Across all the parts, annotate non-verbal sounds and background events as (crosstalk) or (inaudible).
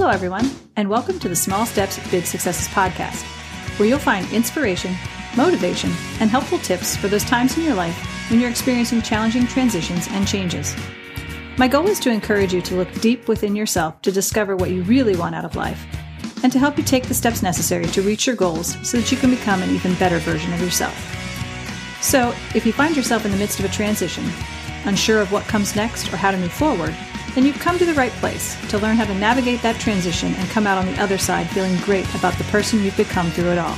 Hello, everyone, and welcome to the Small Steps, Big Successes podcast, where you'll find inspiration, motivation, and helpful tips for those times in your life when you're experiencing challenging transitions and changes. My goal is to encourage you to look deep within yourself to discover what you really want out of life, and to help you take the steps necessary to reach your goals so that you can become an even better version of yourself. So, if you find yourself in the midst of a transition, unsure of what comes next or how to move forward, then you've come to the right place to learn how to navigate that transition and come out on the other side feeling great about the person you've become through it all.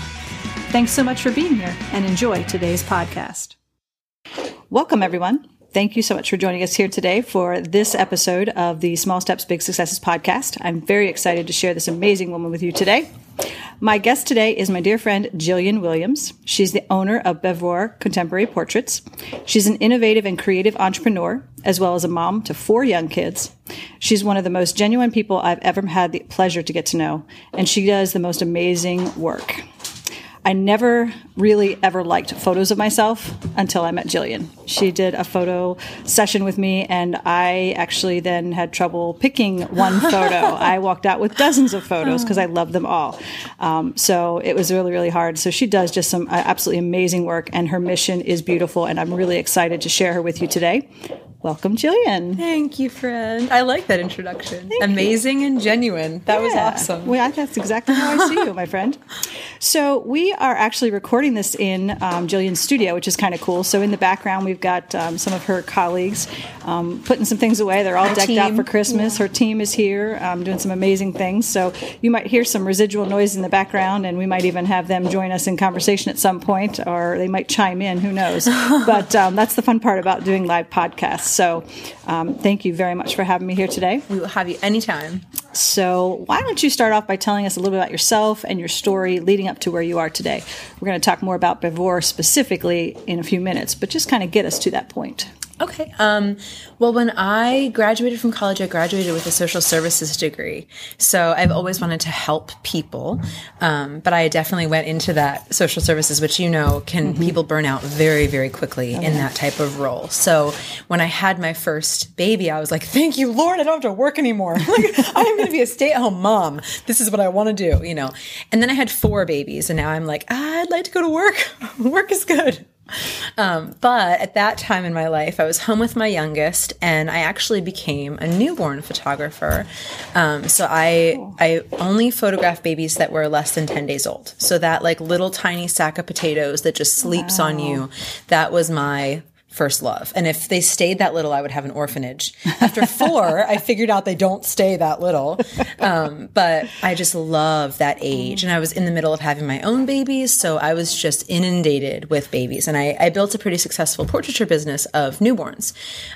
Thanks so much for being here and enjoy today's podcast. Welcome, everyone. Thank you so much for joining us here today for this episode of the Small Steps, Big Successes podcast. I'm very excited to share this amazing woman with you today. My guest today is my dear friend Jillian Williams. She's the owner of Bevrore Contemporary Portraits. She's an innovative and creative entrepreneur, as well as a mom to four young kids. She's one of the most genuine people I've ever had the pleasure to get to know, and she does the most amazing work. I never really ever liked photos of myself until I met Jillian. She did a photo session with me, and I actually then had trouble picking one (laughs) photo. I walked out with dozens of photos because I love them all. Um, so it was really, really hard. So she does just some uh, absolutely amazing work, and her mission is beautiful, and I'm really excited to share her with you today. Welcome, Jillian. Thank you, friend. I like that introduction. Thank Amazing you. and genuine. That was awesome. Well, that's exactly how I see you, my friend. So we are actually recording this in um, Jillian's studio, which is kind of cool. So in the background, we've got um, some of her colleagues um, putting some things away. They're all Her decked out for Christmas. Her team is here um, doing some amazing things. So you might hear some residual noise in the background, and we might even have them join us in conversation at some point, or they might chime in. Who knows? (laughs) but um, that's the fun part about doing live podcasts. So um, thank you very much for having me here today. we will have you anytime. So, why don't you start off by telling us a little bit about yourself and your story leading up to where you are today? We're going to talk more about Bevrore specifically in a few minutes, but just kind of get us to that point. Okay. Um, well, when I graduated from college, I graduated with a social services degree. So I've always wanted to help people. Um, but I definitely went into that social services, which you know can people burn out very, very quickly in that type of role. So when I had my first baby, I was like, thank you, Lord, I don't have to work anymore. (laughs) like, I am going to be a stay at home mom. This is what I want to do, you know. And then I had four babies, and now I'm like, I'd like to go to work. (laughs) work is good. Um, but at that time in my life, I was home with my youngest, and I actually became a newborn photographer. Um, so I I only photograph babies that were less than ten days old. So that like little tiny sack of potatoes that just sleeps on you. That was my first love. And if they stayed that little, I would have an orphanage. After (laughs) four, I figured out they don't stay that little. Um, but I just love that age. And I was in the middle of having my own babies. So I was just inundated with babies. And I, I built a pretty successful portraiture business of newborns.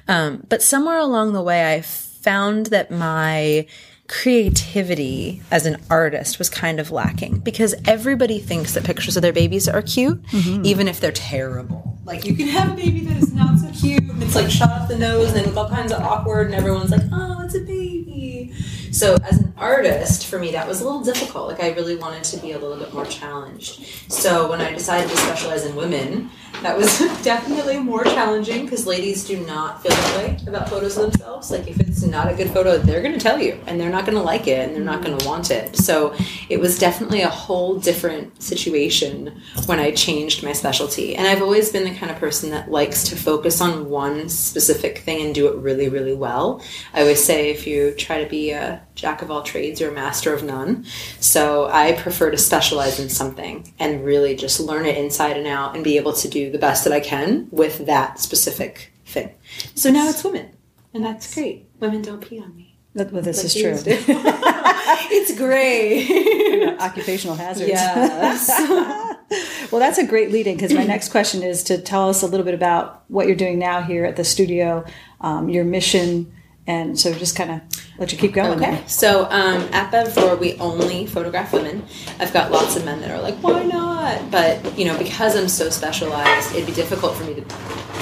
Um, but somewhere along the way, I found that my creativity as an artist was kind of lacking because everybody thinks that pictures of their babies are cute, even if they're terrible. Like you can have a baby that is not so cute, and it's like shot off the nose and all kinds of awkward, and everyone's like, "Oh, it's a baby." So as an artist, for me, that was a little difficult. Like I really wanted to be a little bit more challenged. So when I decided to specialize in women, that was (laughs) definitely more challenging because ladies do not feel that way about photos of themselves. Like if it's not a good photo, they're going to tell you, and they're not going to like it, and they're not going to want it. So it was definitely a whole different situation when I changed my specialty. And I've always been the kind of person that likes to focus on one specific thing and do it really, really well. I always say if you try to be a jack of all trades, you're a master of none. So I prefer to specialize in something and really just learn it inside and out and be able to do the best that I can with that specific thing. So now it's women, and that's great. Women don't pee on me. That, well, this like is true. (laughs) it's great. Occupational hazards. yes. (laughs) Well, that's a great lead in because my next question is to tell us a little bit about what you're doing now here at the studio, um, your mission, and so just kind of let you keep going. Okay. So um, at Bev we only photograph women. I've got lots of men that are like, why not? But, you know, because I'm so specialized, it'd be difficult for me to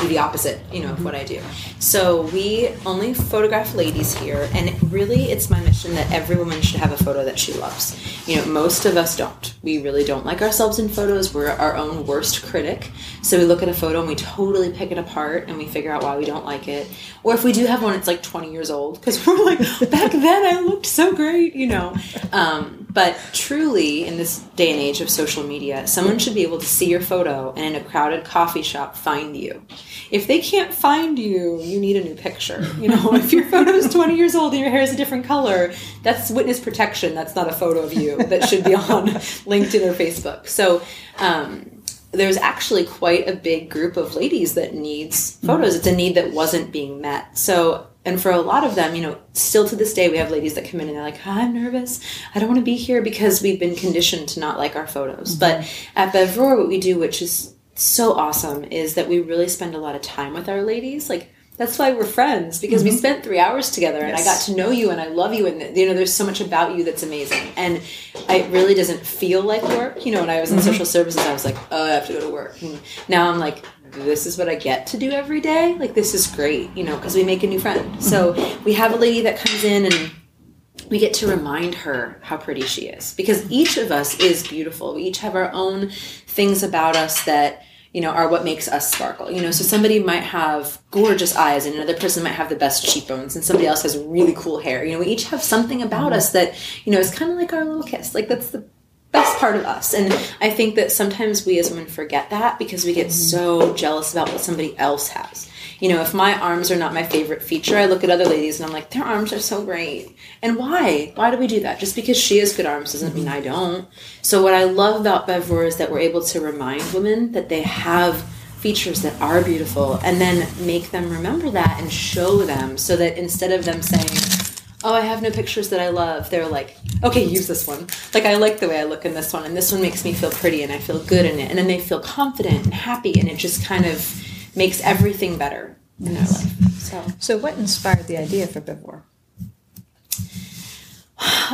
do the opposite, you know, of what I do. So we only photograph ladies here, and it really it's my mission that every woman should have a photo that she loves. You know, most of us don't. We really don't like ourselves in photos. We're our own worst critic. So we look at a photo and we totally pick it apart and we figure out why we don't like it. Or if we do have one, it's like 20 years old because we're like back then I looked so great, you know. Um, but truly, in this day and age of social media, someone should be able to see your photo and in a crowded coffee shop find you. If they can't find you, you need a new picture. You know, if your photo is 20 years old and your hair is a different color, that's witness protection. That's not a photo of you that should be on (laughs) LinkedIn or Facebook. So, um, there's actually quite a big group of ladies that needs photos. It's a need that wasn't being met. So, and for a lot of them, you know, still to this day, we have ladies that come in and they're like, I'm nervous. I don't want to be here because we've been conditioned to not like our photos. Mm-hmm. But at Bevrore, what we do, which is so awesome, is that we really spend a lot of time with our ladies. Like, that's why we're friends because mm-hmm. we spent three hours together and yes. I got to know you and I love you and you know there's so much about you that's amazing and it really doesn't feel like work you know when I was in mm-hmm. social services I was like oh I have to go to work and now I'm like this is what I get to do every day like this is great you know because we make a new friend so we have a lady that comes in and we get to remind her how pretty she is because each of us is beautiful we each have our own things about us that you know, are what makes us sparkle. You know, so somebody might have gorgeous eyes and another person might have the best cheekbones and somebody else has really cool hair. You know, we each have something about us that, you know, is kind of like our little kiss. Like that's the best part of us. And I think that sometimes we as women forget that because we get mm-hmm. so jealous about what somebody else has you know, if my arms are not my favorite feature, I look at other ladies and I'm like, their arms are so great. And why? Why do we do that? Just because she has good arms doesn't mean I don't. So what I love about Bevrore is that we're able to remind women that they have features that are beautiful and then make them remember that and show them so that instead of them saying, oh, I have no pictures that I love. They're like, okay, use this one. Like, I like the way I look in this one, and this one makes me feel pretty, and I feel good in it. And then they feel confident and happy, and it just kind of makes everything better in their life. So, so what inspired the idea for Bevrore?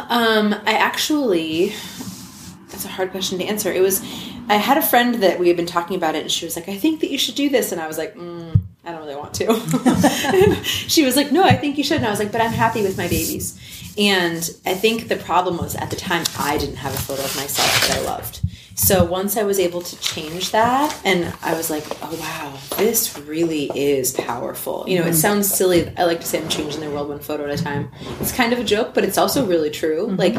Um, I actually, that's a hard question to answer. It was, I had a friend that we had been talking about it, and she was like, I think that you should do this. And I was like, mm, I don't really want to. (laughs) she was like, No, I think you should. And I was like, But I'm happy with my babies. And I think the problem was at the time I didn't have a photo of myself that I loved. So once I was able to change that, and I was like, oh wow, this really is powerful. You know, it mm-hmm. sounds silly. I like to say I'm changing the world one photo at a time. It's kind of a joke, but it's also really true. Like,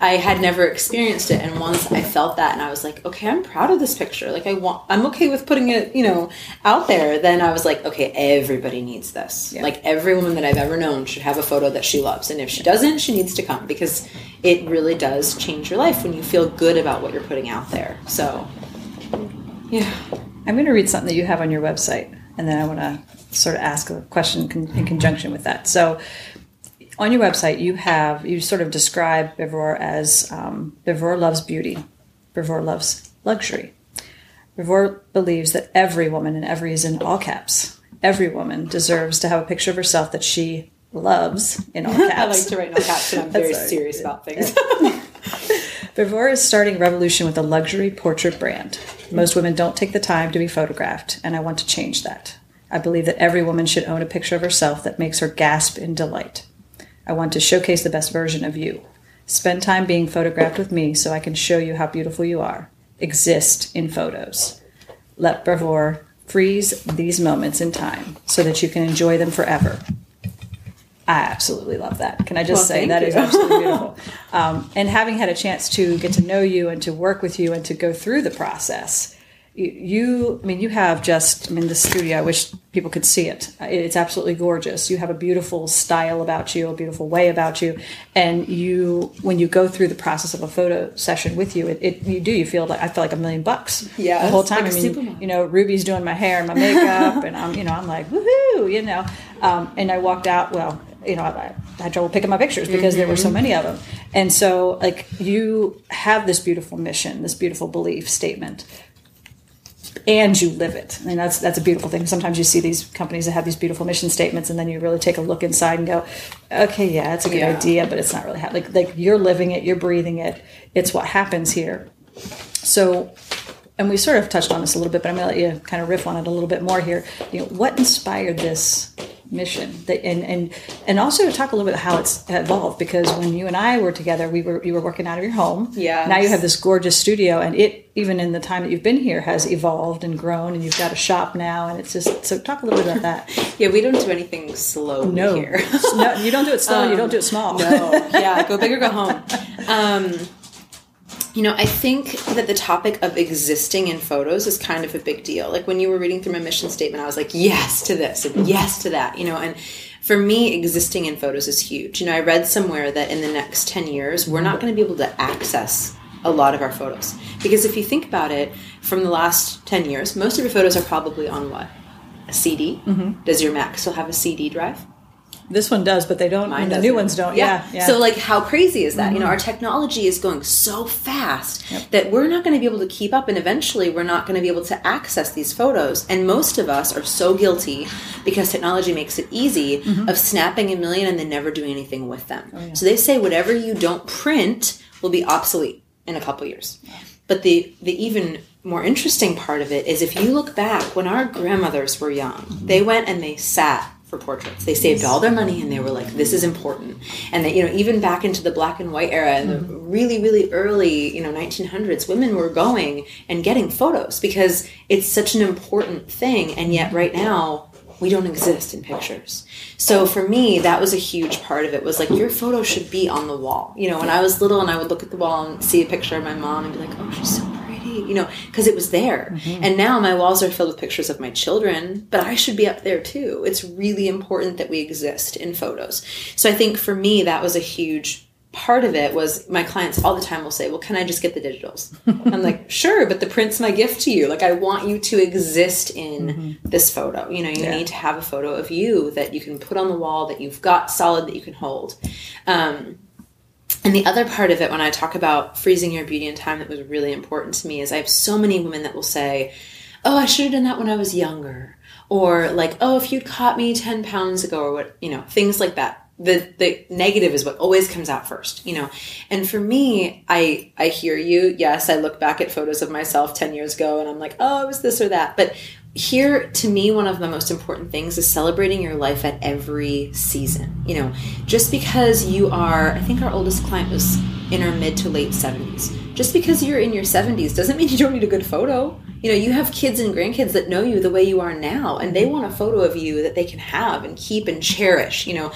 I had never experienced it, and once I felt that, and I was like, okay, I'm proud of this picture. Like, I want, I'm okay with putting it, you know, out there. Then I was like, okay, everybody needs this. Yeah. Like, every woman that I've ever known should have a photo that she loves, and if she doesn't, she needs to come because it really does change your life when you feel good about what you're putting out there. So, yeah. I'm going to read something that you have on your website, and then I want to sort of ask a question in conjunction with that. So, on your website, you have you sort of describe Bevrore as um, Bevrore loves beauty, Bevrore loves luxury. Bevrore believes that every woman, and every is in all caps, every woman deserves to have a picture of herself that she loves in all caps. (laughs) I like to write in all caps, and I'm (laughs) very serious about things. (laughs) Bevrore is starting a revolution with a luxury portrait brand. Most women don't take the time to be photographed, and I want to change that. I believe that every woman should own a picture of herself that makes her gasp in delight. I want to showcase the best version of you. Spend time being photographed with me so I can show you how beautiful you are. Exist in photos. Let Bevrore freeze these moments in time so that you can enjoy them forever. I absolutely love that. Can I just well, say that you. is absolutely (laughs) beautiful? Um, and having had a chance to get to know you and to work with you and to go through the process, you, I mean, you have just, I mean, the studio, I wish people could see it. It's absolutely gorgeous. You have a beautiful style about you, a beautiful way about you. And you, when you go through the process of a photo session with you, it, it you do, you feel like, I feel like a million bucks. Yeah. The whole time. Like I mean, you know, Ruby's doing my hair and my makeup and I'm, you know, I'm like, woohoo, you know. Um, and I walked out, well, you know, I, I had trouble picking my pictures because mm-hmm. there were so mm-hmm. many of them. And so, like, you have this beautiful mission, this beautiful belief statement and you live it. I mean, that's that's a beautiful thing. Sometimes you see these companies that have these beautiful mission statements, and then you really take a look inside and go, okay, yeah, it's a good yeah. idea, but it's not really ha-. like like you're living it, you're breathing it. It's what happens here. So, and we sort of touched on this a little bit, but I'm going to let you kind of riff on it a little bit more here. You know, what inspired this mission that, and and and also to talk a little bit how it's evolved because when you and I were together we were you were working out of your home Yeah. now you have this gorgeous studio and it even in the time that you've been here has evolved and grown and you've got a shop now and it's just so talk a little bit about that (laughs) Yeah, we don't do anything slow no, here. no you don't do it slow you (laughs) don't do it small No, yeah, go big or go home. (laughs) Um, you know, I think that the topic of existing in photos is kind of a big deal. Like when you were reading through my mission statement, I was like, yes to this and yes to that, you know, and for me, existing in photos is huge. You know, I read somewhere that in the next 10 years, we're not going to be able to access a lot of our photos. Because if you think about it, from the last 10 years, most of your photos are probably on what? A CD? Mm-hmm. Does your Mac still have a CD drive? This one does but they don't Mine the new ones don't yeah, yeah. So like how crazy is that? You know, our mm-hmm. technology is going so fast that we're not going to be able to keep up and eventually we're not going to be able to access these photos. And most of us are so guilty because technology makes it easy mm-hmm. of snapping a million and then never doing anything with them. Oh, so they say whatever you don't print will be obsolete in a couple years. But the the even more interesting part of it is if you look back when our grandmothers were young, mm-hmm. they went and they sat for portraits. They saved all their money and they were like, this is important. And that, you know, even back into the black and white era in the mm-hmm. really, really early, you know, 1900s, women were going and getting photos because it's such an important thing. And yet right now, we don't exist in pictures. So for me, that was a huge part of it was like your photo should be on the wall. You know, when I was little and I would look at the wall and see a picture of my mom and be like, oh, she's so you know, because it was there. And now my walls are filled with pictures of my children, but I should be up there too. It's really important that we exist in photos. So I think for me, that was a huge part of it was my clients all the time will say, Well, can I just get the digitals? (laughs) I'm like, Sure, but the print's my gift to you. Like, I want you to exist in this photo. You know, you Yeah. need to have a photo of you that you can put on the wall, that you've got solid, that you can hold. Um, and the other part of it, when I talk about freezing your beauty in time, that was really important to me, is I have so many women that will say, Oh, I should have done that when I was younger. Or like, oh, if you'd caught me 10 pounds ago, or what, you know, things like that. The, the negative is what always comes out first, you know. And for me, I I hear you. Yes, I look back at photos of myself 10 years ago and I'm like, oh, it was this or that. But here to me one of the most important things is celebrating your life at every season. You know just because you are i think our oldest client was in her mid to late 70s just because you're in your 70s doesn't mean you don't need a good photo. You know you have kids and grandkids that know you the way you are now and they want a photo of you that they can have and keep and cherish you know.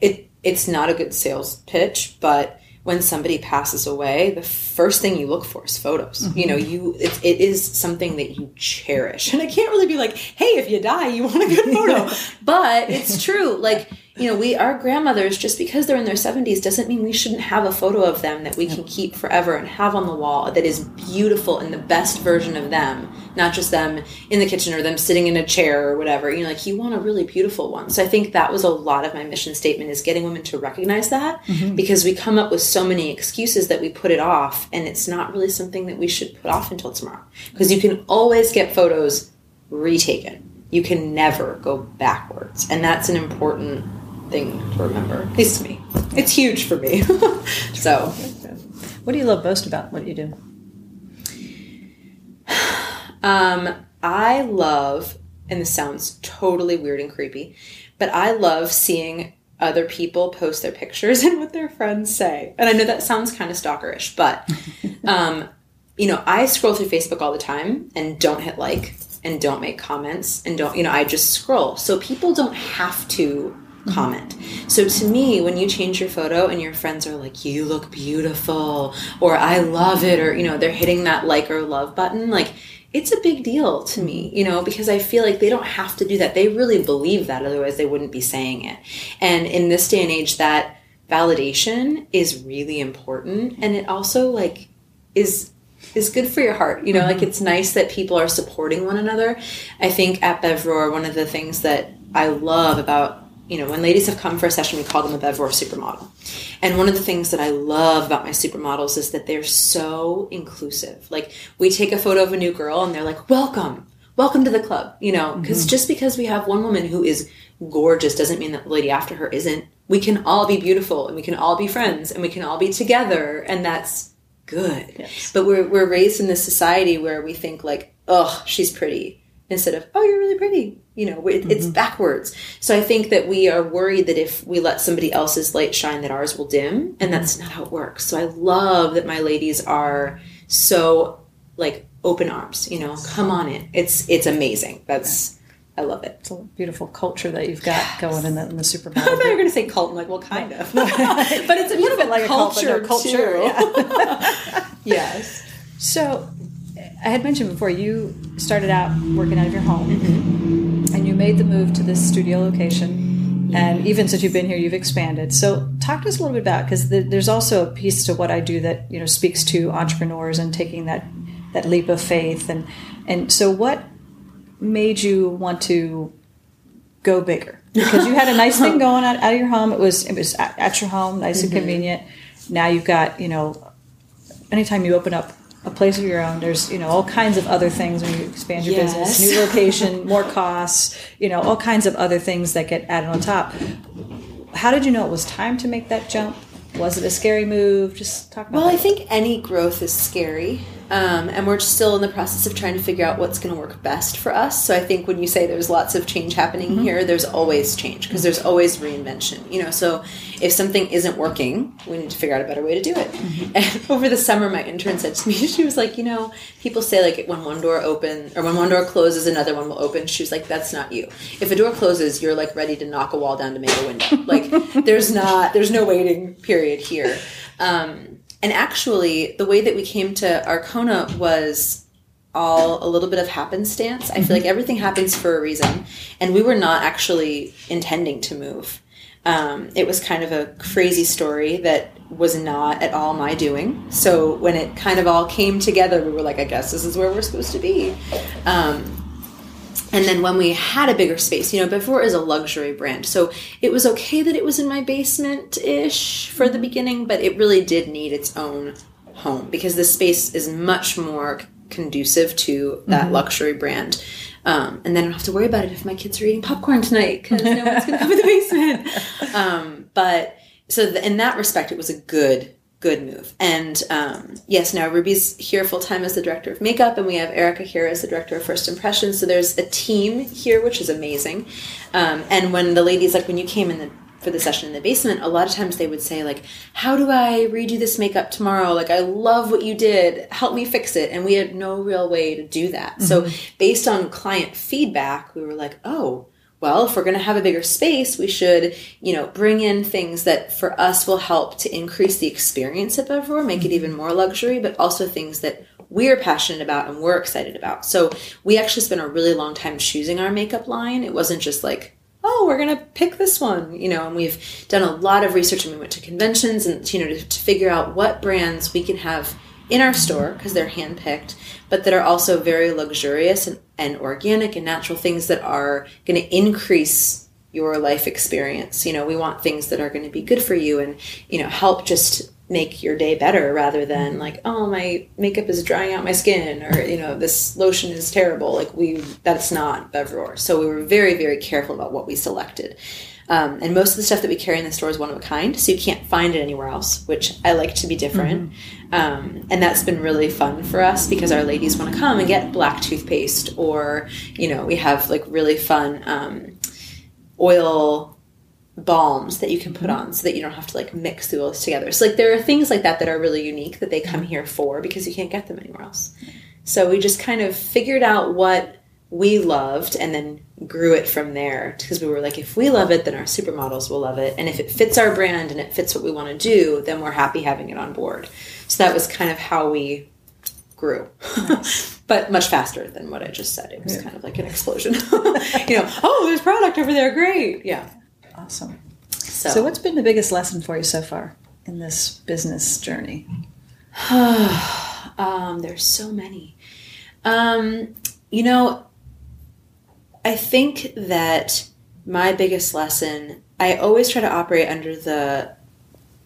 It it's not a good sales pitch but when somebody passes away, the first thing you look for is photos. You mm-hmm. know, you it, it is something that you cherish, and I can't really be like, "Hey, if you die, you want a good photo," (laughs) but it's true. Like you know, we our grandmothers just because they're in their seventies doesn't mean we shouldn't have a photo of them that we can keep forever and have on the wall that is beautiful and the best version of them, not just them in the kitchen or them sitting in a chair or whatever. You know, like you want a really beautiful one. So I think that was a lot of my mission statement is getting women to recognize that mm-hmm. because we come up with so many excuses that we put it off and it's not really something that we should put off until tomorrow because you can always get photos retaken. You can never go backwards. And that's an important thing to remember, at least to me. It's huge for me. (laughs) so, what do you love most about what you do um, I love, and this sounds totally weird and creepy, but I love seeing other people post their pictures (laughs) and what their friends say. And I know that sounds kind of stalkerish, but, (laughs) um, you know, I scroll through Facebook all the time and don't hit like and don't make comments and don't, you know, I just scroll. So people don't have to Mm-hmm. comment. So to me, when you change your photo and your friends are like, you look beautiful, or I love it, or, you know, they're hitting that like or love button, like, it's a big deal to me, you know, because I feel like they don't have to do that. They really believe that, otherwise, they wouldn't be saying it. And in this day and age, that validation is really important. And it also, like, is is good for your heart. You know, like mm-hmm. it's nice that people are supporting one another. I think at Bevrore, one of the things that I love about, you know, when ladies have come for a session, we call them a Bevrore supermodel. And one of the things that I love about my supermodels is that they're so inclusive. Like we take a photo of a new girl and they're like, welcome, welcome to the club, you know, because mm-hmm. just because we have one woman who is gorgeous doesn't mean that the lady after her isn't. We can all be beautiful and we can all be friends and we can all be together. And that's good. Yes. But we're we're raised in this society where we think like, oh, she's pretty. Instead of oh you're really pretty you know it, it's mm-hmm. backwards. So i think that we are worried that if we let somebody else's light shine that ours will dim and mm-hmm. that's not how it works. So i love that my ladies are so like open arms you know come on in. It's it's amazing. That's i love it. It's a beautiful culture that you've got going in the, in the I thought you were going to say cult. I'm like, well, kind of, (laughs) but it's a (laughs) little bit like a cult, but culture, no culture, too. (laughs) yes. So, I had mentioned before you started out working out of your home, mm-hmm. and you made the move to this studio location. And even since you've been here, you've expanded. So, talk to us a little bit about because there's also a piece to what I do that you know speaks to entrepreneurs and taking that that leap of faith. And and so, what made you want to go bigger? (laughs) Because you had a nice thing going out, out of your home. It was it was at, at your home, nice and mm-hmm. convenient. Now you've got you know anytime you open up a place of your own, there's you know all kinds of other things when you expand your Yes. business, new (laughs) location, more costs, you know all kinds of other things that get added on top. How did you know it was time to make that jump? Was it a scary move? Just talk about. Well, I think any growth is scary, um, and we're still in the process of trying to figure out what's going to work best for us. So I think when you say there's lots of change happening here, there's always change because there's always reinvention. You know, so if something isn't working, we need to figure out a better way to do it. (laughs) And over the summer, my intern said to me, (laughs) she was like, you know, people say like when one door open or when one door closes, another one will open. She was like, that's not you. If a door closes, you're like ready to knock a wall down to make a window. Like (laughs) there's not, there's no waiting period here. Um, and actually, the way that we came to Arcona was all a little bit of happenstance. I feel like everything happens for a reason, and we were not actually intending to move. Um, it was kind of a crazy story that was not at all my doing. So when it kind of all came together, we were like, I guess this is where we're supposed to be. Um, and then when we had a bigger space, you know, Bevrore is a luxury brand. So it was okay that it was in my basement ish for the beginning, but it really did need its own home because the space is much more conducive to that luxury brand. Um, and then I don't have to worry about it if my kids are eating popcorn tonight because no one's going (laughs) to come in the basement. Um, but so th- in that respect, it was a good good move. And um, yes, now Ruby's here full time as the director of makeup, and we have Erica here as the director of first impressions. So there's a team here, which is amazing. Um, and when the ladies, like when you came in the for the session in the basement, a lot of times they would say like, "How do I redo this makeup tomorrow? Like, I love what you did. Help me fix it." And we had no real way to do that. So based on client feedback, we were like, "Oh." Well, if we're going to have a bigger space, we should, you know, bring in things that for us will help to increase the experience of Bevrore, make it even more luxury, but also things that we're passionate about and we're excited about. So we actually spent a really long time choosing our makeup line. It wasn't just like, oh, we're going to pick this one, you know, and we've done a lot of research and we went to conventions and, you know, to, to figure out what brands we can have in our store because they're handpicked, but that are also very luxurious and, and organic and natural things that are going to increase your life experience. You know, we want things that are going to be good for you and, you know, help just make your day better rather than mm-hmm. like, oh, my makeup is drying out my skin or, you know, this lotion is terrible. Like, we, that's not Bevrore. So we were very, very careful about what we selected. Um, and most of the stuff that we carry in the store is one of a kind, so you can't find it anywhere else, which I like to be different. Um, and that's been really fun for us because our ladies want to come and get black toothpaste, or, you know, we have like really fun um, oil balms that you can put on so that you don't have to like mix the oils together. So, like, there are things like that that are really unique that they come here for because you can't get them anywhere else. So, we just kind of figured out what we loved and then grew it from there. Because we were like if we love it then our supermodels will love it. And if it fits our brand and it fits what we want to do then we're happy having it on board. So that was kind of how we grew. (laughs) But much faster than what i just said. It was kind of like an explosion. (laughs) You know oh there's product over there. Great. Yeah. Awesome. so, So, what's been the biggest lesson for you so far in this business journey? (sighs) um, there's so many. Um, you know I think that my biggest lesson, I always try to operate under the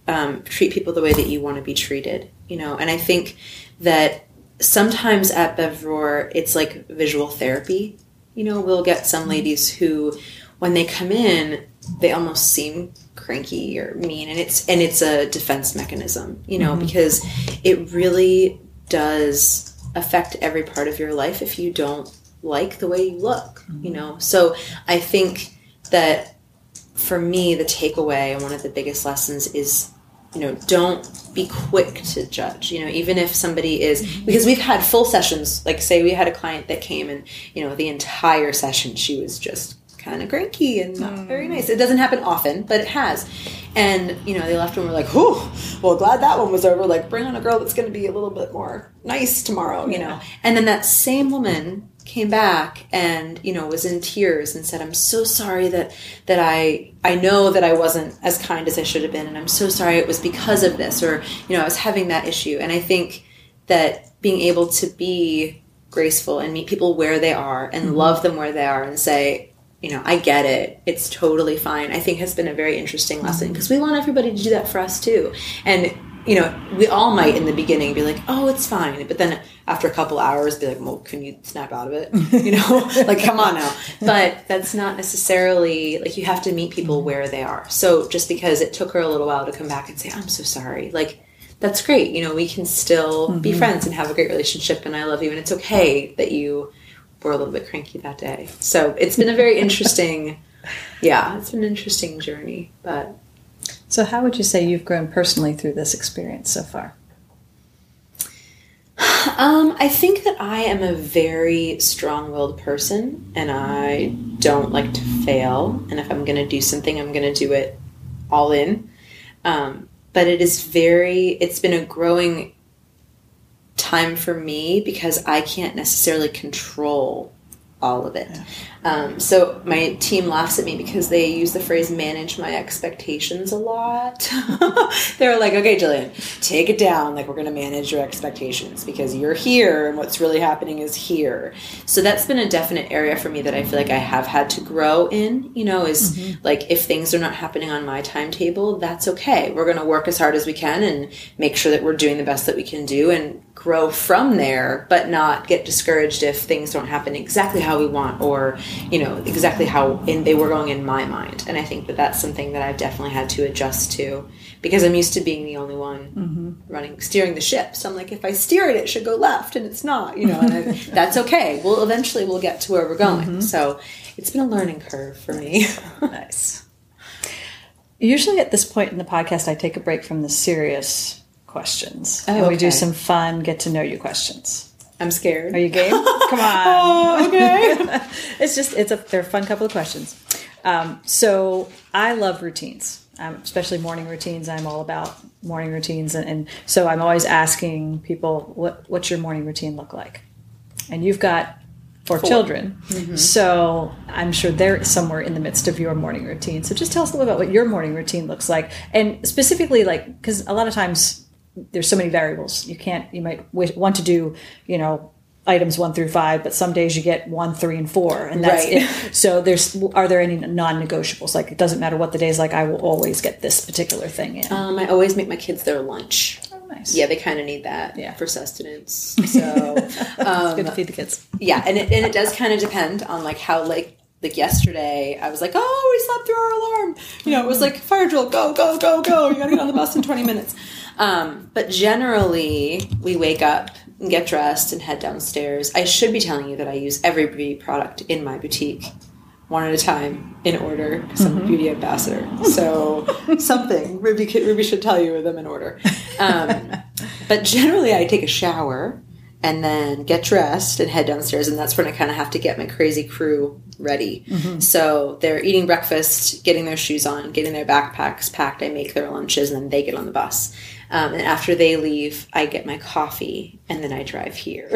um, treat people the way that you want to be treated, you know, and I think that sometimes at Bevrore, it's like visual therapy. You know, we'll get some ladies who, when they come in, they almost seem cranky or mean, and it's and it's a defense mechanism, you know, because it really does affect every part of your life if you don't like the way you look, you know? So I think that for me, the takeaway and one of the biggest lessons is, you know, don't be quick to judge. You know, even if somebody is, mm-hmm. because we've had full sessions, like say we had a client that came and, you know, the entire session she was just kind of cranky and not mm. very nice. It doesn't happen often, but it has. And, you know, they left and were like, whew, well, glad that one was over. Like, bring on a girl that's going to be a little bit more nice tomorrow, you know? And then that same woman came back and you know was in tears and said i'm so sorry that that i i know that i wasn't as kind as i should have been and i'm so sorry it was because of this or you know i was having that issue. And i think that being able to be graceful and meet people where they are and mm-hmm. love them where they are and say you know i get it. It's totally fine i think has been a very interesting lesson because we want everybody to do that for us too. And you know, we all might in the beginning be like, "Oh, it's fine," but then after a couple hours, be like, "Well, can you snap out of it?" (laughs) You know, like, come on now. But that's not necessarily like you have to meet people mm-hmm. where they are. So just because it took her a little while to come back and say, "I'm so sorry," like that's great. You know, we can still be mm-hmm. friends and have a great relationship, and I love you, and it's okay that you were a little bit cranky that day. So it's been a very (laughs) interesting, yeah, it's been an interesting journey, but. So, how would you say you've grown personally through this experience so far? (sighs) Um, I think that I am a very strong willed person and I don't like to fail. And if I'm going to do something, I'm going to do it all in. Um, but it is very, it's been a growing time for me because I can't necessarily control all of it. Um, so my team laughs at me because they use the phrase manage my expectations a lot. (laughs) They're like, okay, Jillian, take it down. Like, we're going to manage your expectations because you're here and what's really happening is here. So that's been a definite area for me that I feel like I have had to grow in, you know, is like if things are not happening on my timetable, that's okay. We're going to work as hard as we can and make sure that we're doing the best that we can do and grow from there, but not get discouraged if things don't happen exactly how we want or, you know, exactly how in, they were going in my mind. And I think that that's something that I've definitely had to adjust to because I'm used to being the only one mm-hmm. running, steering the ship. So I'm like, if I steer it, it should go left, and it's not, you know, and I, (laughs) that's okay. Well, eventually we'll get to where we're going. Mm-hmm. So it's been a learning curve for me. Nice. Usually at this point in the podcast, I take a break from the serious questions. Oh, and we do some fun get to know you questions. I'm scared. Are you game? (laughs) Come on. Oh, okay. (laughs) it's just it's a they're a fun couple of questions. Um, so I love routines, um, especially morning routines. I'm all about morning routines, and, and so I'm always asking people, "What what's your morning routine look like?" And you've got four, children, so I'm sure they're somewhere in the midst of your morning routine. So just tell us a little about what your morning routine looks like, and specifically, like because a lot of times there's so many variables. You can't. You might wish, want to do, you know, items one through five, but some days you get one, three, and four, and that's Right. it. (laughs) So there's. Are there any non-negotiables? Like it doesn't matter what the day is like. I will always get this particular thing in. Um, I always make my kids their lunch. oh, nice. Yeah, they kind of need that Yeah. for sustenance. (laughs) So, um, Good to feed the kids. yeah, and it, and it does kind of depend on like how like like yesterday I was like, oh, we slept through our alarm. You know, it was like fire drill, go go go go. You gotta get on the bus in twenty minutes. Um, but generally, we wake up and get dressed and head downstairs. I should be telling you that I use every beauty product in my boutique. One at a time, in order, because I'm a beauty ambassador. So something Ruby Ruby should tell you them in order. Um, but generally, I take a shower and then get dressed and head downstairs and that's when i kind of have to get my crazy crew ready. Mm-hmm. So they're eating breakfast getting their shoes on getting their backpacks packed. I make their lunches and then they get on the bus um, and after they leave i get my coffee and then i drive here (laughs)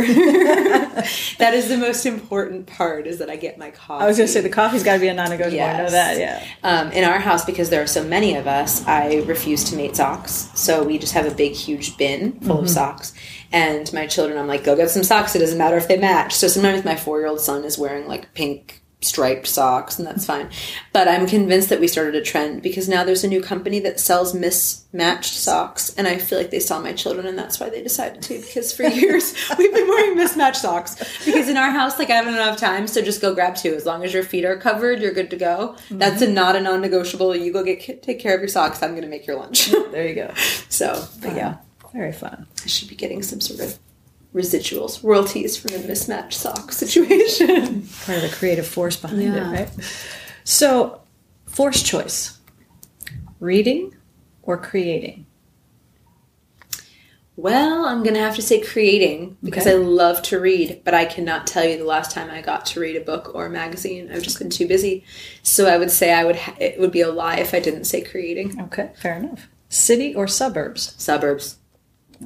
that is the most important part is that i get my coffee I was going to say the coffee's got to be a non-negotiable. I know that. Yeah. um, in our house, because there are so many of us, I refuse to mate socks. So we just have a big, huge bin full Mm-hmm. of socks. And my children, I'm like, go get some socks. It doesn't matter if they match. So sometimes my four year old son is wearing like pink striped socks, and that's fine. But I'm convinced that we started a trend because now there's a new company that sells mismatched socks. And I feel like they saw my children, and that's why they decided to. Because for (laughs) years, we've been wearing mismatched socks. Because in our house, like, I haven't enough time, so just go grab two. As long as your feet are covered, you're good to go. That's a mm-hmm. not a non negotiable. You go get take care of your socks. I'm going to make your lunch. There you go. (laughs) so, but yeah, Very fun. I should be getting some sort of residuals, royalties from the mismatched sock (laughs) situation. Part of the creative force behind Yeah. it, right? So, force choice reading or creating? Well, I'm going to have to say creating because Okay. I love to read, but I cannot tell you the last time I got to read a book or a magazine. I've just been too busy. So I would say I would ha- it would be a lie if I didn't say creating. Okay, fair enough. City or suburbs? Suburbs.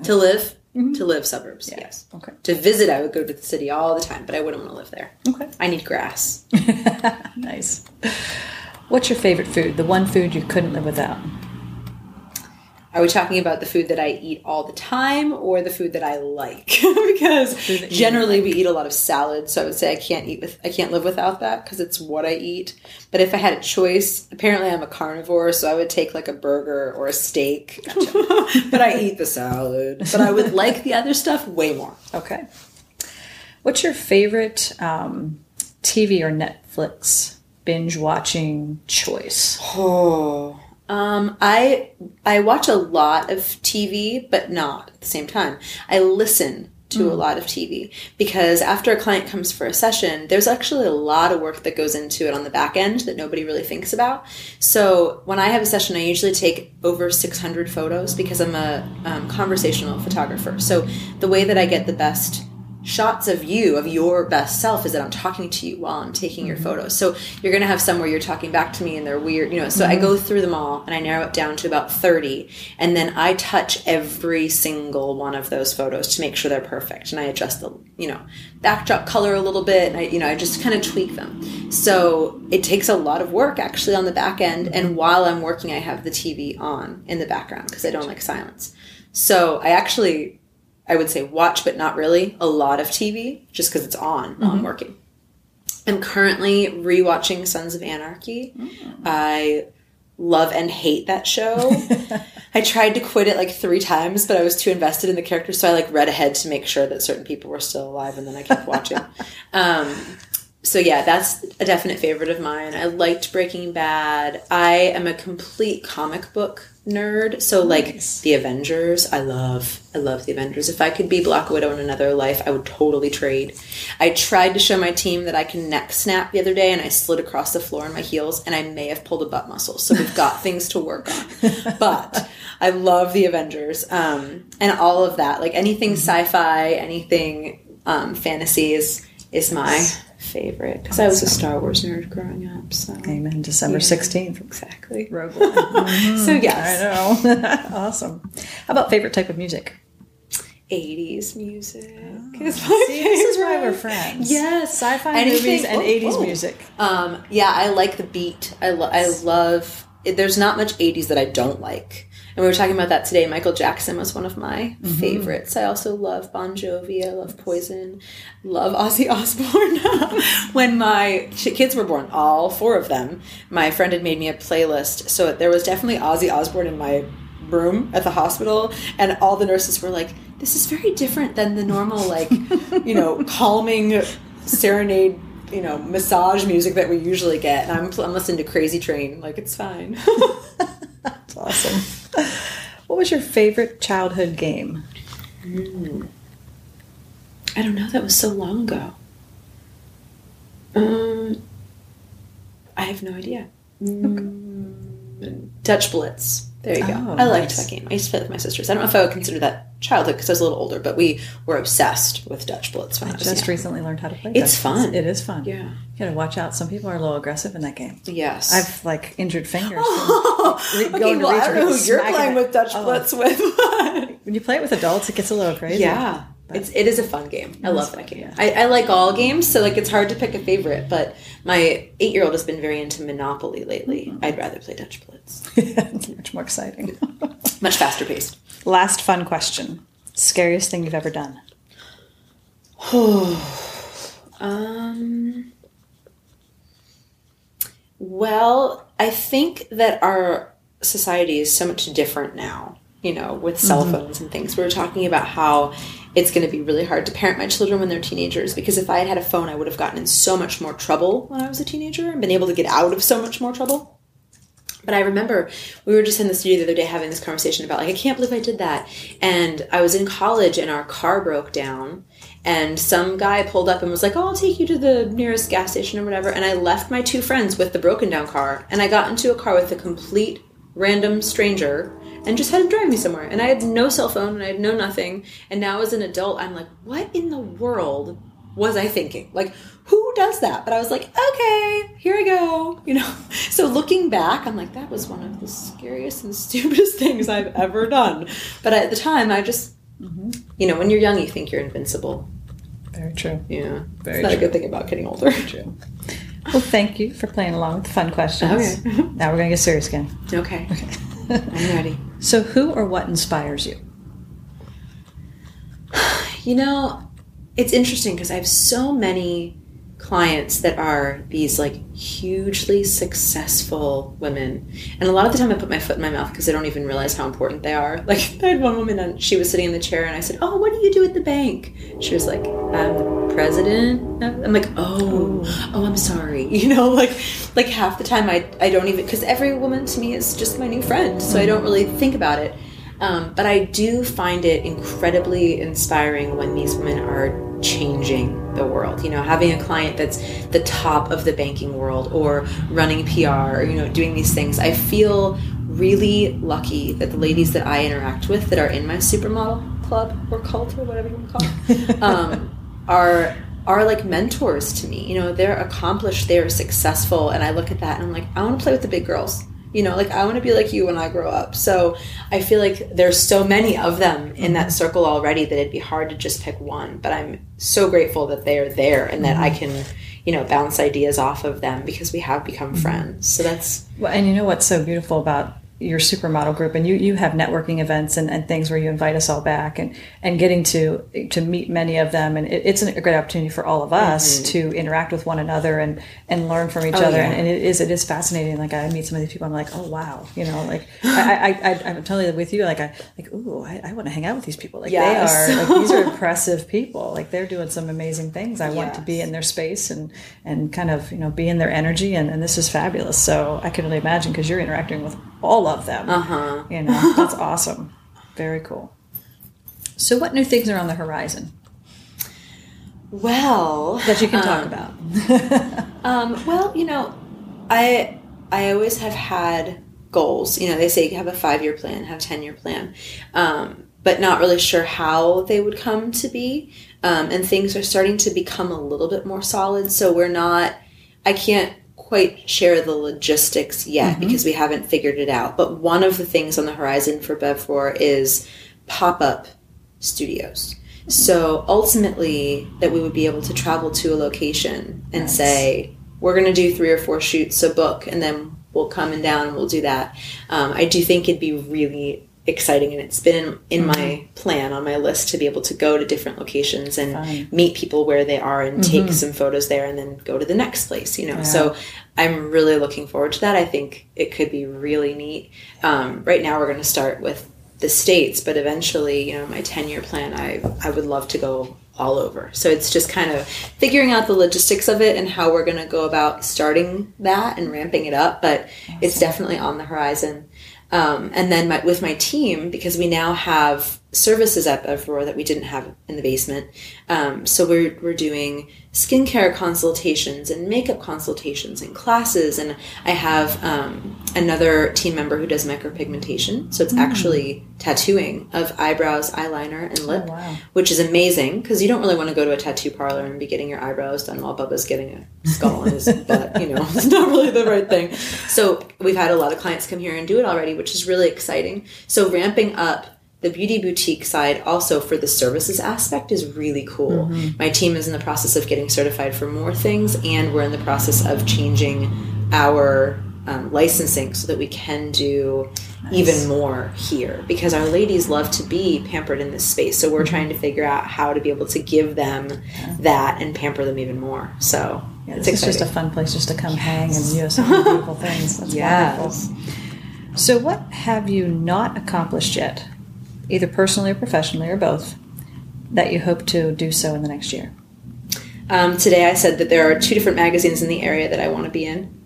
To live, Mm-hmm. to live suburbs. Yes. Okay. To visit, I would go to the city all the time, but I wouldn't want to live there. Okay. I need grass. (laughs) Nice. What's your favorite food? The one food you couldn't live without? Are we talking about the food that I eat all the time or the food that I like? (laughs) because generally we eat a lot of salad, so I would say I can't eat with I can't live without that because it's what I eat. But if I had a choice, apparently I'm a carnivore, so I would take like a burger or a steak. (laughs) but I eat the salad. But I would like the other stuff way more. Okay. What's your favorite um, TV or Netflix binge watching choice? Oh. Um, I I watch a lot of TV, but not at the same time. I listen to a lot of TV because after a client comes for a session, there's actually a lot of work that goes into it on the back end that nobody really thinks about. So when I have a session, I usually take over 600 photos because I'm a um, conversational photographer. So the way that I get the best shots of you of your best self is that I'm talking to you while I'm taking your mm-hmm. photos. So you're going to have some where you're talking back to me and they're weird, you know. So I go mm-hmm. through them all and I narrow it down to about 30 and then I touch every single one of those photos to make sure they're perfect and I adjust the, you know, backdrop color a little bit and I you know, I just kind of tweak them. So it takes a lot of work actually on the back end and mm-hmm. while I'm working I have the TV on in the background because I don't like silence. So I actually I would say watch, but not really, a lot of TV just because it's on while I'm working. I'm currently rewatching Sons of Anarchy. I love and hate that show. (laughs) I tried to quit it like three times, but I was too invested in the characters, so I like read ahead to make sure that certain people were still alive, and then I kept (laughs) watching. um, so yeah, that's a definite favorite of mine. I liked Breaking Bad. I am a complete comic book nerd. So like Nice. the Avengers, I love. I love the Avengers. If I could be Black Widow in another life, I would totally trade. I tried to show my team that I can neck snap the other day and I slid across the floor in my heels and I may have pulled a butt muscle. So we've got (laughs) things to work on. (laughs) But I love the Avengers. Um, and all of that. Like anything sci-fi, anything um, fantasy is is my favorite because I was a Star Wars nerd growing up. So Amen. December 16th. exactly. (laughs) Rogue (laughs) One. So yes, I know. (laughs) awesome. How about favorite type of music? 80s music is my Oh, See, this is why we're friends. Yes, Sci-fi Anything- movies and oh, 80s oh. music. Um, yeah, I like the beat. I, lo- I love. There's not much 80s that I don't like. And we were talking about that today. Michael Jackson was one of my Mm-hmm. favorites. I also love Bon Jovi. I love Poison. Love Ozzy (laughs) Osbourne. (laughs) when my ch- kids were born, all four of them, my friend had made me a playlist. So there was definitely Ozzy Osbourne in my room at the hospital. And all the nurses were like, this is very different than the normal, like, (laughs) you know, calming serenade you know massage music that we usually get and i'm, I'm listening to crazy train like it's fine That's awesome. What was your favorite childhood game? i don't know that was so long ago. Um i have no idea. Mm, dutch blitz. There you go. Oh, i liked nice. that game. I used to play with my sisters. I don't know if i would consider that childhood because i was a little older but we were obsessed with dutch blitz when i, I just young. recently learned how to play. It's Dutch. fun. It is fun. yeah You gotta watch out. Some people are a little aggressive in that game. yes I've like injured fingers. (laughs) from re- okay, well, I don't know who you're playing it. with Dutch Oh. Blitz with. (laughs) When you play it with adults, it gets a little crazy. Yeah, it's it is a fun game. I love that game. yeah. I, I like all games, so like it's hard to pick a favorite. But my eight year old has been very into Monopoly lately. Mm-hmm. I'd rather play Dutch Blitz. (laughs) it's much more exciting. (laughs) Much faster paced. Last fun question: Scariest thing you've ever done? (sighs) Um. Well, I think that our society is so much different now. You know, with cell phones and things. We were talking about how it's going to be really hard to parent my children when they're teenagers because if I had had a phone, I would have gotten in so much more trouble when I was a teenager and been able to get out of so much more trouble. But I remember we were just in the studio the other day having this conversation about like I can't believe I did that. And I was in college and our car broke down and some guy pulled up and was like, "Oh, I'll take you to the nearest gas station or whatever." And I left my two friends with the broken down car and I got into a car with a complete random stranger and just had him drive me somewhere. And I had no cell phone and I had no nothing. And now as an adult, I'm like, "What in the world was I thinking? Like, who does that? But I was like, okay, here I go. (laughs) You know. So looking back, I'm like, that was one of the scariest and (laughs) stupidest things I've ever done. But at the time, I just, mm-hmm. you know, when you're young, you think you're invincible. Very true. Yeah. Very it's not true. a good thing about getting older. Very true. Well, thank you for playing along with the fun questions. Okay. (laughs) now we're going to get serious again. Okay. I'm ready. (laughs) So, who or what inspires you? (sighs) You know, it's interesting because I have so many clients that are these like hugely successful women. And a lot of the time i put my foot in my mouth because i don't even realize how important they are. (laughs) Like i had one woman and she was sitting in the chair and i said oh what do you do at the bank? She was like i'm the president i'm like oh oh. i'm sorry. (laughs) You know like like half the time i, I don't even because every woman to me is just my new friend so i don't really think about it. Um, but i do find it incredibly inspiring when these women are changing the world. You know, having a client that's the top of the banking world or running PR or, you know, doing these things. I feel really lucky that the ladies that I interact with that are in my supermodel club or cult or whatever you want to call it (laughs) um, are are like mentors to me. You know, they're accomplished, they're successful, and I look at that and I'm like, I want to play with the big girls you know like i want to be like you when i grow up. So i feel like there's so many of them in that mm-hmm. circle already that it'd be hard to just pick one but i'm so grateful that they're there and that i mm-hmm. can you know bounce ideas off of them because we have become mm-hmm. friends. So that's Well, and you know what's so beautiful about your supermodel group and you you have networking events and, and things where you invite us all back and and getting to to meet many of them. And it, it's a great opportunity for all of mm-hmm. us to interact with one another and and learn from each Oh, other. yeah. and, and it is it is fascinating. Like I meet some of these people I'm like oh wow. You know like (gasps) I, I, I I'm totally with you like I like ooh I, I want to hang out with these people. Like Yes. they are like these are (laughs) impressive people. Like they're doing some amazing things. I want to be in their space and and kind of you know be in their energy and, and this is fabulous. So I can only imagine because you're interacting with all of them uh-huh you know that's awesome very cool so what new things are on the horizon well that you can talk um, about (laughs) Um, well, you know, I I always have had goals. You know, they say you have a five year plan, have a ten year plan, um, but not really sure how they would come to be. Um, and things are starting to become a little bit more solid. So we're not. I can't quite share the logistics yet because we haven't figured it out. But one of the things on the horizon for Bevrore is pop up studios. So ultimately, that we would be able to travel to a location and Nice. say, we're going to do three or four shoots a book, and then we'll come and down and we'll do that. Um, I do think it'd be really exciting, and it's been in, in my plan on my list to be able to go to different locations and Fun. meet people where they are and take some photos there, and then go to the next place. You know, so I'm really looking forward to that. I think it could be really neat. Um, right now, we're going to start with the states, but eventually, you know, my 10 year plan, I I would love to go all over. So it's just kind of figuring out the logistics of it and how we're going to go about starting that and ramping it up, but it's definitely on the horizon. Um, and then my, with my team, because we now have services at Aurora that we didn't have in the basement. Um, so we're, we're doing skincare consultations and makeup consultations and classes. And I have um, another team member who does micropigmentation. So it's actually tattooing of eyebrows, eyeliner, and lip, wow. which is amazing because you don't really want to go to a tattoo parlor and be getting your eyebrows done while Bubba's getting a skull on his (laughs) butt. You know, (laughs) it's not really the right thing. So we've had a lot of clients come here and do it already, which is really exciting. So ramping up the beauty boutique side also for the services aspect is really cool. My team is in the process of getting certified for more things, and we're in the process of changing our um, licensing so that we can do even more here because our ladies love to be pampered in this space. So we're trying to figure out how to be able to give them that and pamper them even more. So Yeah, it's just a fun place just to come hang and you (laughs) know some beautiful things. That's Yes. wonderful. So, what have you not accomplished yet, either personally or professionally or both, that you hope to do so in the next year? Um, today I said that there are two different magazines in the area that I want to be in.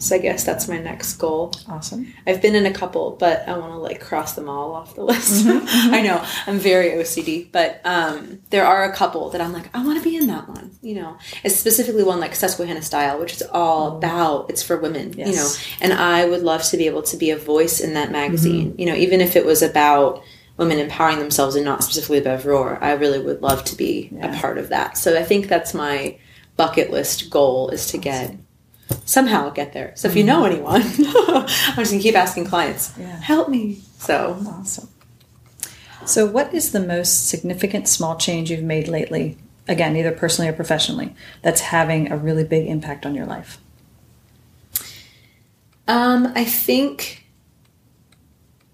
So I guess that's my next goal. Awesome. I've been in a couple, but I want to like cross them all off the (laughs) list. (laughs) I know I'm very OCD, but um, there are a couple that I'm like, I want to be in that one. You know, it's specifically one like Susquehanna Style, which is all about it's for women. You know, and I would love to be able to be a voice in that magazine. You know, even if it was about women empowering themselves and not specifically Bevrore, I really would love to be a part of that. So I think that's my bucket list goal is to get somehow get there. So if you know anyone, (laughs) I'm just gonna keep asking clients, Yeah. help me. So Awesome. So, what is the most significant small change you've made lately? Again, either personally or professionally, that's having a really big impact on your life. um, I think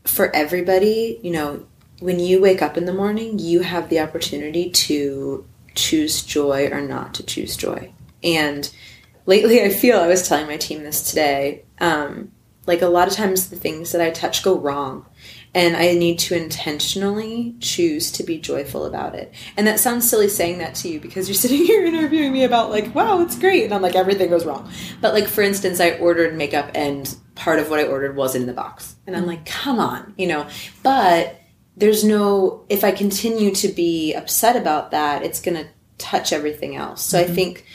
for everybody, you know, when you wake up in the morning, you have the opportunity to choose joy or not to choose joy. And lately, I feel I was telling my team this today. Um, like a lot of times, the things that I touch go wrong, and I need to intentionally choose to be joyful about it. And that sounds silly saying that to you because you're (laughs) sitting here interviewing me about like, wow, it's great, and I'm like, everything goes wrong. But like for instance, I ordered makeup, and part of what I ordered wasn't in the box, and I'm like, come on, you know. But there's no if I continue to be upset about that, it's gonna touch everything else. So I mm-hmm. think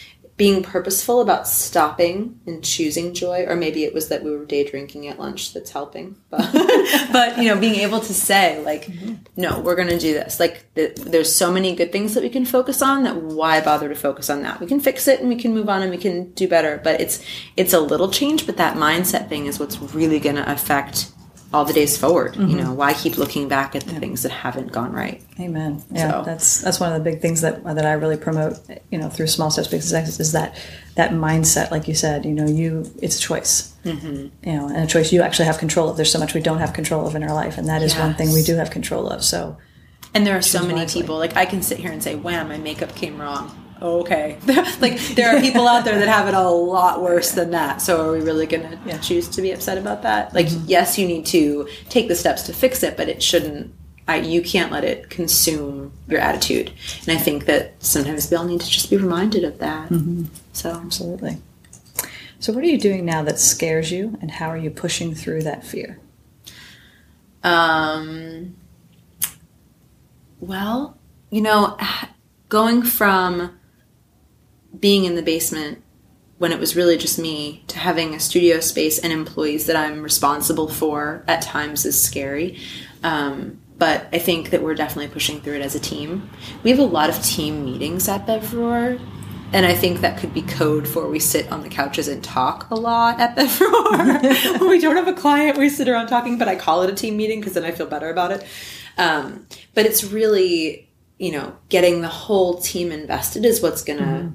being purposeful about stopping and choosing joy, or maybe it was that we were day drinking at lunch that's helping. But, (laughs) (laughs) but you know, being able to say like, mm-hmm. no, we're going to do this. Like, th- there's so many good things that we can focus on that why bother to focus on that? We can fix it and we can move on and we can do better. But it's it's a little change, but that mindset thing is what's really going to affect all the days forward. You know, why keep looking back at the things that haven't gone right? Amen. Yeah, So- that's that's one of the big things that that I really promote. You know, through small steps, success is that that mindset. Like you said, you know, you it's a choice. Mm-hmm. You know, and a choice you actually have control of. There's so much we don't have control of in our life, and that is one thing we do have control of. So And there are so many wisely. people. Like I can sit here and say, "Wham, my makeup came wrong." Okay, (laughs) like there are people out there that have it a lot worse than that. So are we really going to Yeah. choose to be upset about that? Like, yes, you need to take the steps to fix it, but it shouldn't. I, you can't let it consume your attitude. And I think that sometimes we all need to just be reminded of that. So absolutely. So what are you doing now that scares you, and how are you pushing through that fear? Um, well, you know, (sighs) going from being in the basement when it was really just me to having a studio space and employees that I'm responsible for at times is scary. Um, but I think that we're definitely pushing through it as a team. We have a lot of team meetings at Bevrore. And I think that could be code for we sit on the couches and talk a lot at Bevrore. (laughs) when we don't have a client, we sit around talking, but I call it a team meeting because then I feel better about it. Um, but it's really, you know, getting the whole team invested is what's going to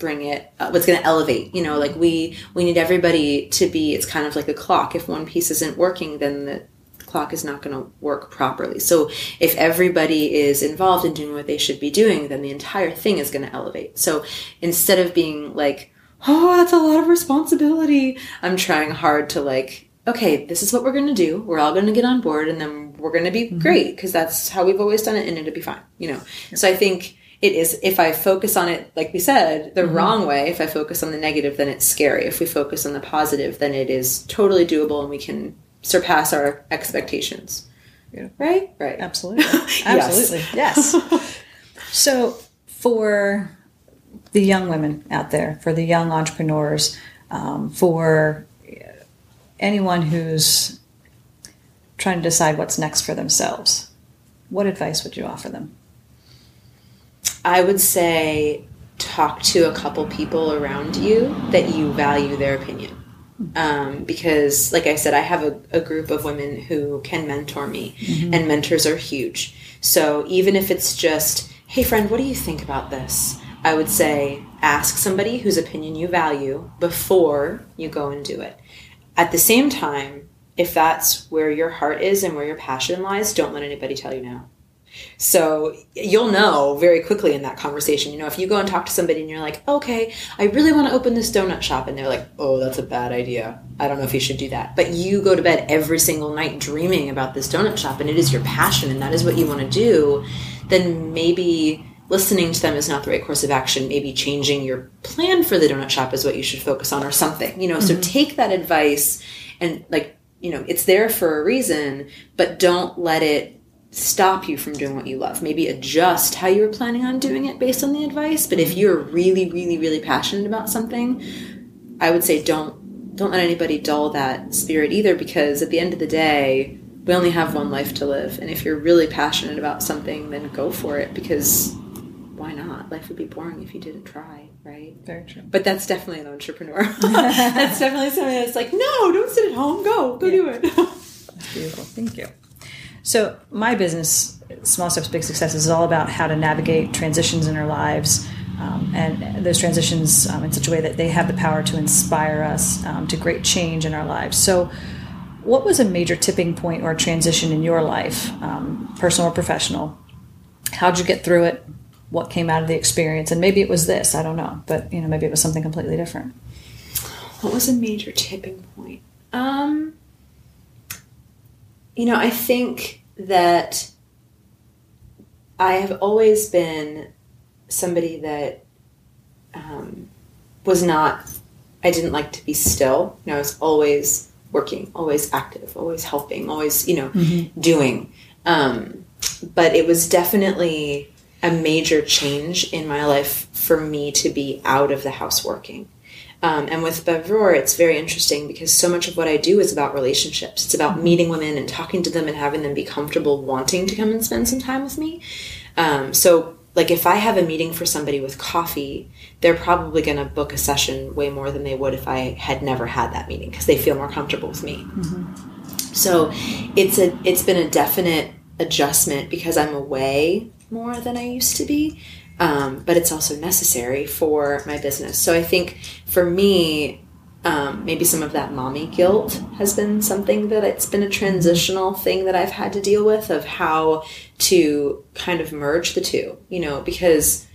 bring it uh, what's going to elevate you know like we we need everybody to be it's kind of like a clock. If one piece isn't working then the clock is not going to work properly. So if everybody is involved in doing what they should be doing then the entire thing is going to elevate. So instead of being like oh that's a lot of responsibility i'm trying hard to like okay this is what we're going to do. We're all going to get on board and then we're going to be great because that's how we've always done it and it'll be fine you know? So i think it is if I focus on it, like we said, the wrong way, if I focus on the negative, then it's scary. If we focus on the positive, then it is totally doable and we can surpass our expectations. Beautiful. Right? Right. Absolutely. (laughs) Yes. Absolutely. Yes. (laughs) so, for the young women out there, for the young entrepreneurs, um, for anyone who's trying to decide what's next for themselves, what advice would you offer them? I would say talk to a couple people around you that you value their opinion. Um, because, like I said, I have a, a group of women who can mentor me, and mentors are huge. So, even if it's just, hey, friend, what do you think about this? I would say ask somebody whose opinion you value before you go and do it. At the same time, if that's where your heart is and where your passion lies, don't let anybody tell you no. So you'll know very quickly in that conversation. You know, if you go and talk to somebody and you're like, okay, I really want to open this donut shop, and they're like, oh, that's a bad idea. I don't know if you should do that. But you go to bed every single night dreaming about this donut shop, and it is your passion, and that is what you want to do, then maybe listening to them is not the right course of action, maybe changing your plan for the donut shop is what you should focus on or something. You know, so mm-hmm. take that advice and like, you know, it's there for a reason, but don't let it stop you from doing what you love. Maybe adjust how you were planning on doing it based on the advice, but if mm-hmm. you're really really really passionate about something, I would say don't don't let anybody dull that spirit either because at the end of the day, we only have one life to live and if you're really passionate about something, then go for it because why not? Life would be boring if you didn't try, right? Very true. But that's definitely an entrepreneur. (laughs) that's definitely something that's like, no, don't sit at home. Go, go do it. Beautiful. Thank you. So, my business, Small Steps, Big Successes, is all about how to navigate transitions in our lives um, and those transitions um, in such a way that they have the power to inspire us um, to great change in our lives. So, what was a major tipping point or transition in your life, um, personal or professional? How'd you get through it? What came out of the experience? And maybe it was this, I don't know, but you know, maybe it was something completely different. What was a major tipping point? Um, you know, I think that I have always been somebody that um, was not, I didn't like to be still. You know, I was always working, always active, always helping, always, you know, doing. Um, but it was definitely a major change in my life for me to be out of the house working. Um, and with Bevrore, it's very interesting because so much of what I do is about relationships. It's about meeting women and talking to them and having them be comfortable wanting to come and spend some time with me. Um, so, like, if I have a meeting for somebody with coffee, they're probably going to book a session way more than they would if I had never had that meeting because they feel more comfortable with me. So, it's a it's been a definite adjustment because I'm away more than I used to be um, but it's also necessary for my business. So I think for me, um, maybe some of that mommy guilt has been something that it's been a transitional thing that I've had to deal with of how to kind of merge the two, you know, because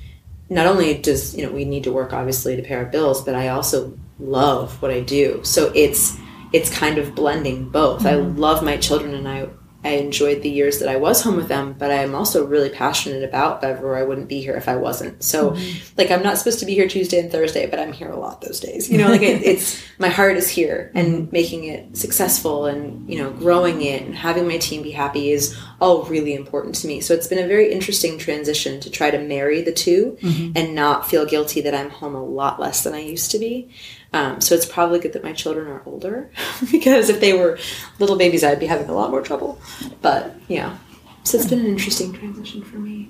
not only does, you know, we need to work obviously to pay our bills, but I also love what I do. So it's, it's kind of blending both. I love my children and I I enjoyed the years that I was home with them, but I'm also really passionate about Bevrore. I wouldn't be here if I wasn't. So, mm-hmm. like, I'm not supposed to be here Tuesday and Thursday, but I'm here a lot those days. You know, like it, (laughs) it's my heart is here, and mm-hmm. making it successful, and you know, growing it, and having my team be happy is all really important to me. So it's been a very interesting transition to try to marry the 2 and not feel guilty that I'm home a lot less than I used to be. Um, so it's probably good that my children are older (laughs) because if they were little babies, I'd be having a lot more trouble. But yeah, so it's been an interesting transition for me.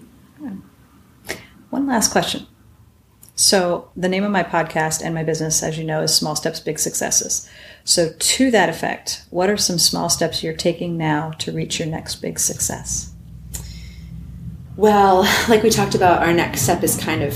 One last question. So, the name of my podcast and my business, as you know, is Small Steps, Big Successes. So, to that effect, what are some small steps you're taking now to reach your next big success? Well, like we talked about, our next step is kind of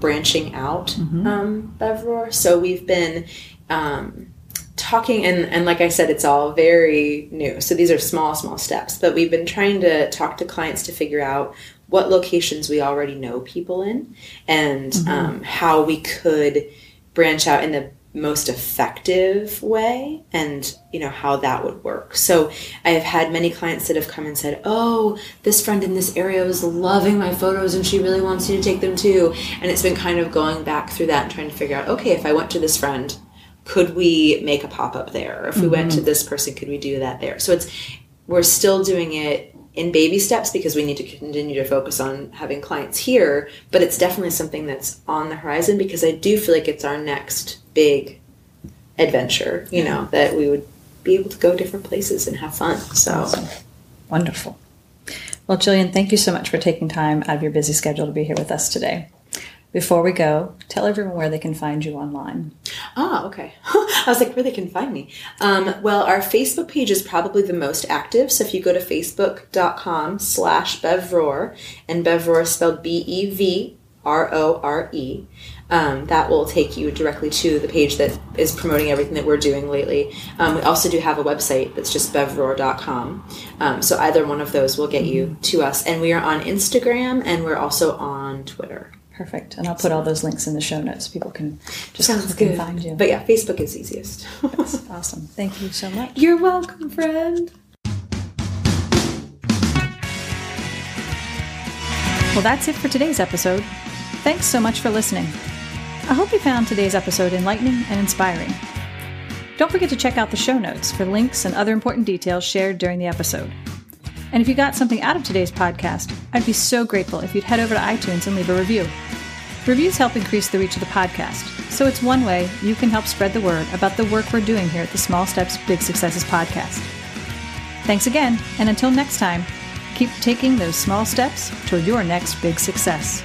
branching out um, Bevrore. So we've been um, talking, and, and like I said, it's all very new. So these are small, small steps, but we've been trying to talk to clients to figure out what locations we already know people in and um, how we could branch out in the most effective way and you know how that would work. So i have had many clients that have come and said oh this friend in this area was loving my photos and she really wants you to take them too. And it's been kind of going back through that and trying to figure out okay if i went to this friend could we make a pop-up there? If we went to this person could we do that there? So it's we're still doing it in baby steps because we need to continue to focus on having clients here but it's definitely something that's on the horizon because i do feel like it's our next big adventure you know that we would be able to go different places and have fun so Wonderful. Well, Jillian, thank you so much for taking time out of your busy schedule to be here with us today. Before we go, tell everyone where they can find you online. Ah, okay. (laughs) I was like, where they can find me. Um, well, our Facebook page is probably the most active. So if you go to facebook.com slash Bevrore, and Bevrore is spelled B-E-V-R-O-R-E, um, that will take you directly to the page that is promoting everything that we're doing lately. Um, we also do have a website that's just bevrore.com. Um, so either one of those will get you to us. And we are on Instagram and we're also on Twitter. Perfect. And I'll put all those links in the show notes. People can just Sounds good. find you. But yeah, Facebook is easiest. (laughs) awesome. Thank you so much. You're welcome, friend. Well, that's it for today's episode. Thanks so much for listening. I hope you found today's episode enlightening and inspiring. Don't forget to check out the show notes for links and other important details shared during the episode. And if you got something out of today's podcast, I'd be so grateful if you'd head over to iTunes and leave a review. Reviews help increase the reach of the podcast, so it's one way you can help spread the word about the work we're doing here at the Small Steps, Big Successes podcast. Thanks again, and until next time, keep taking those small steps toward your next big success.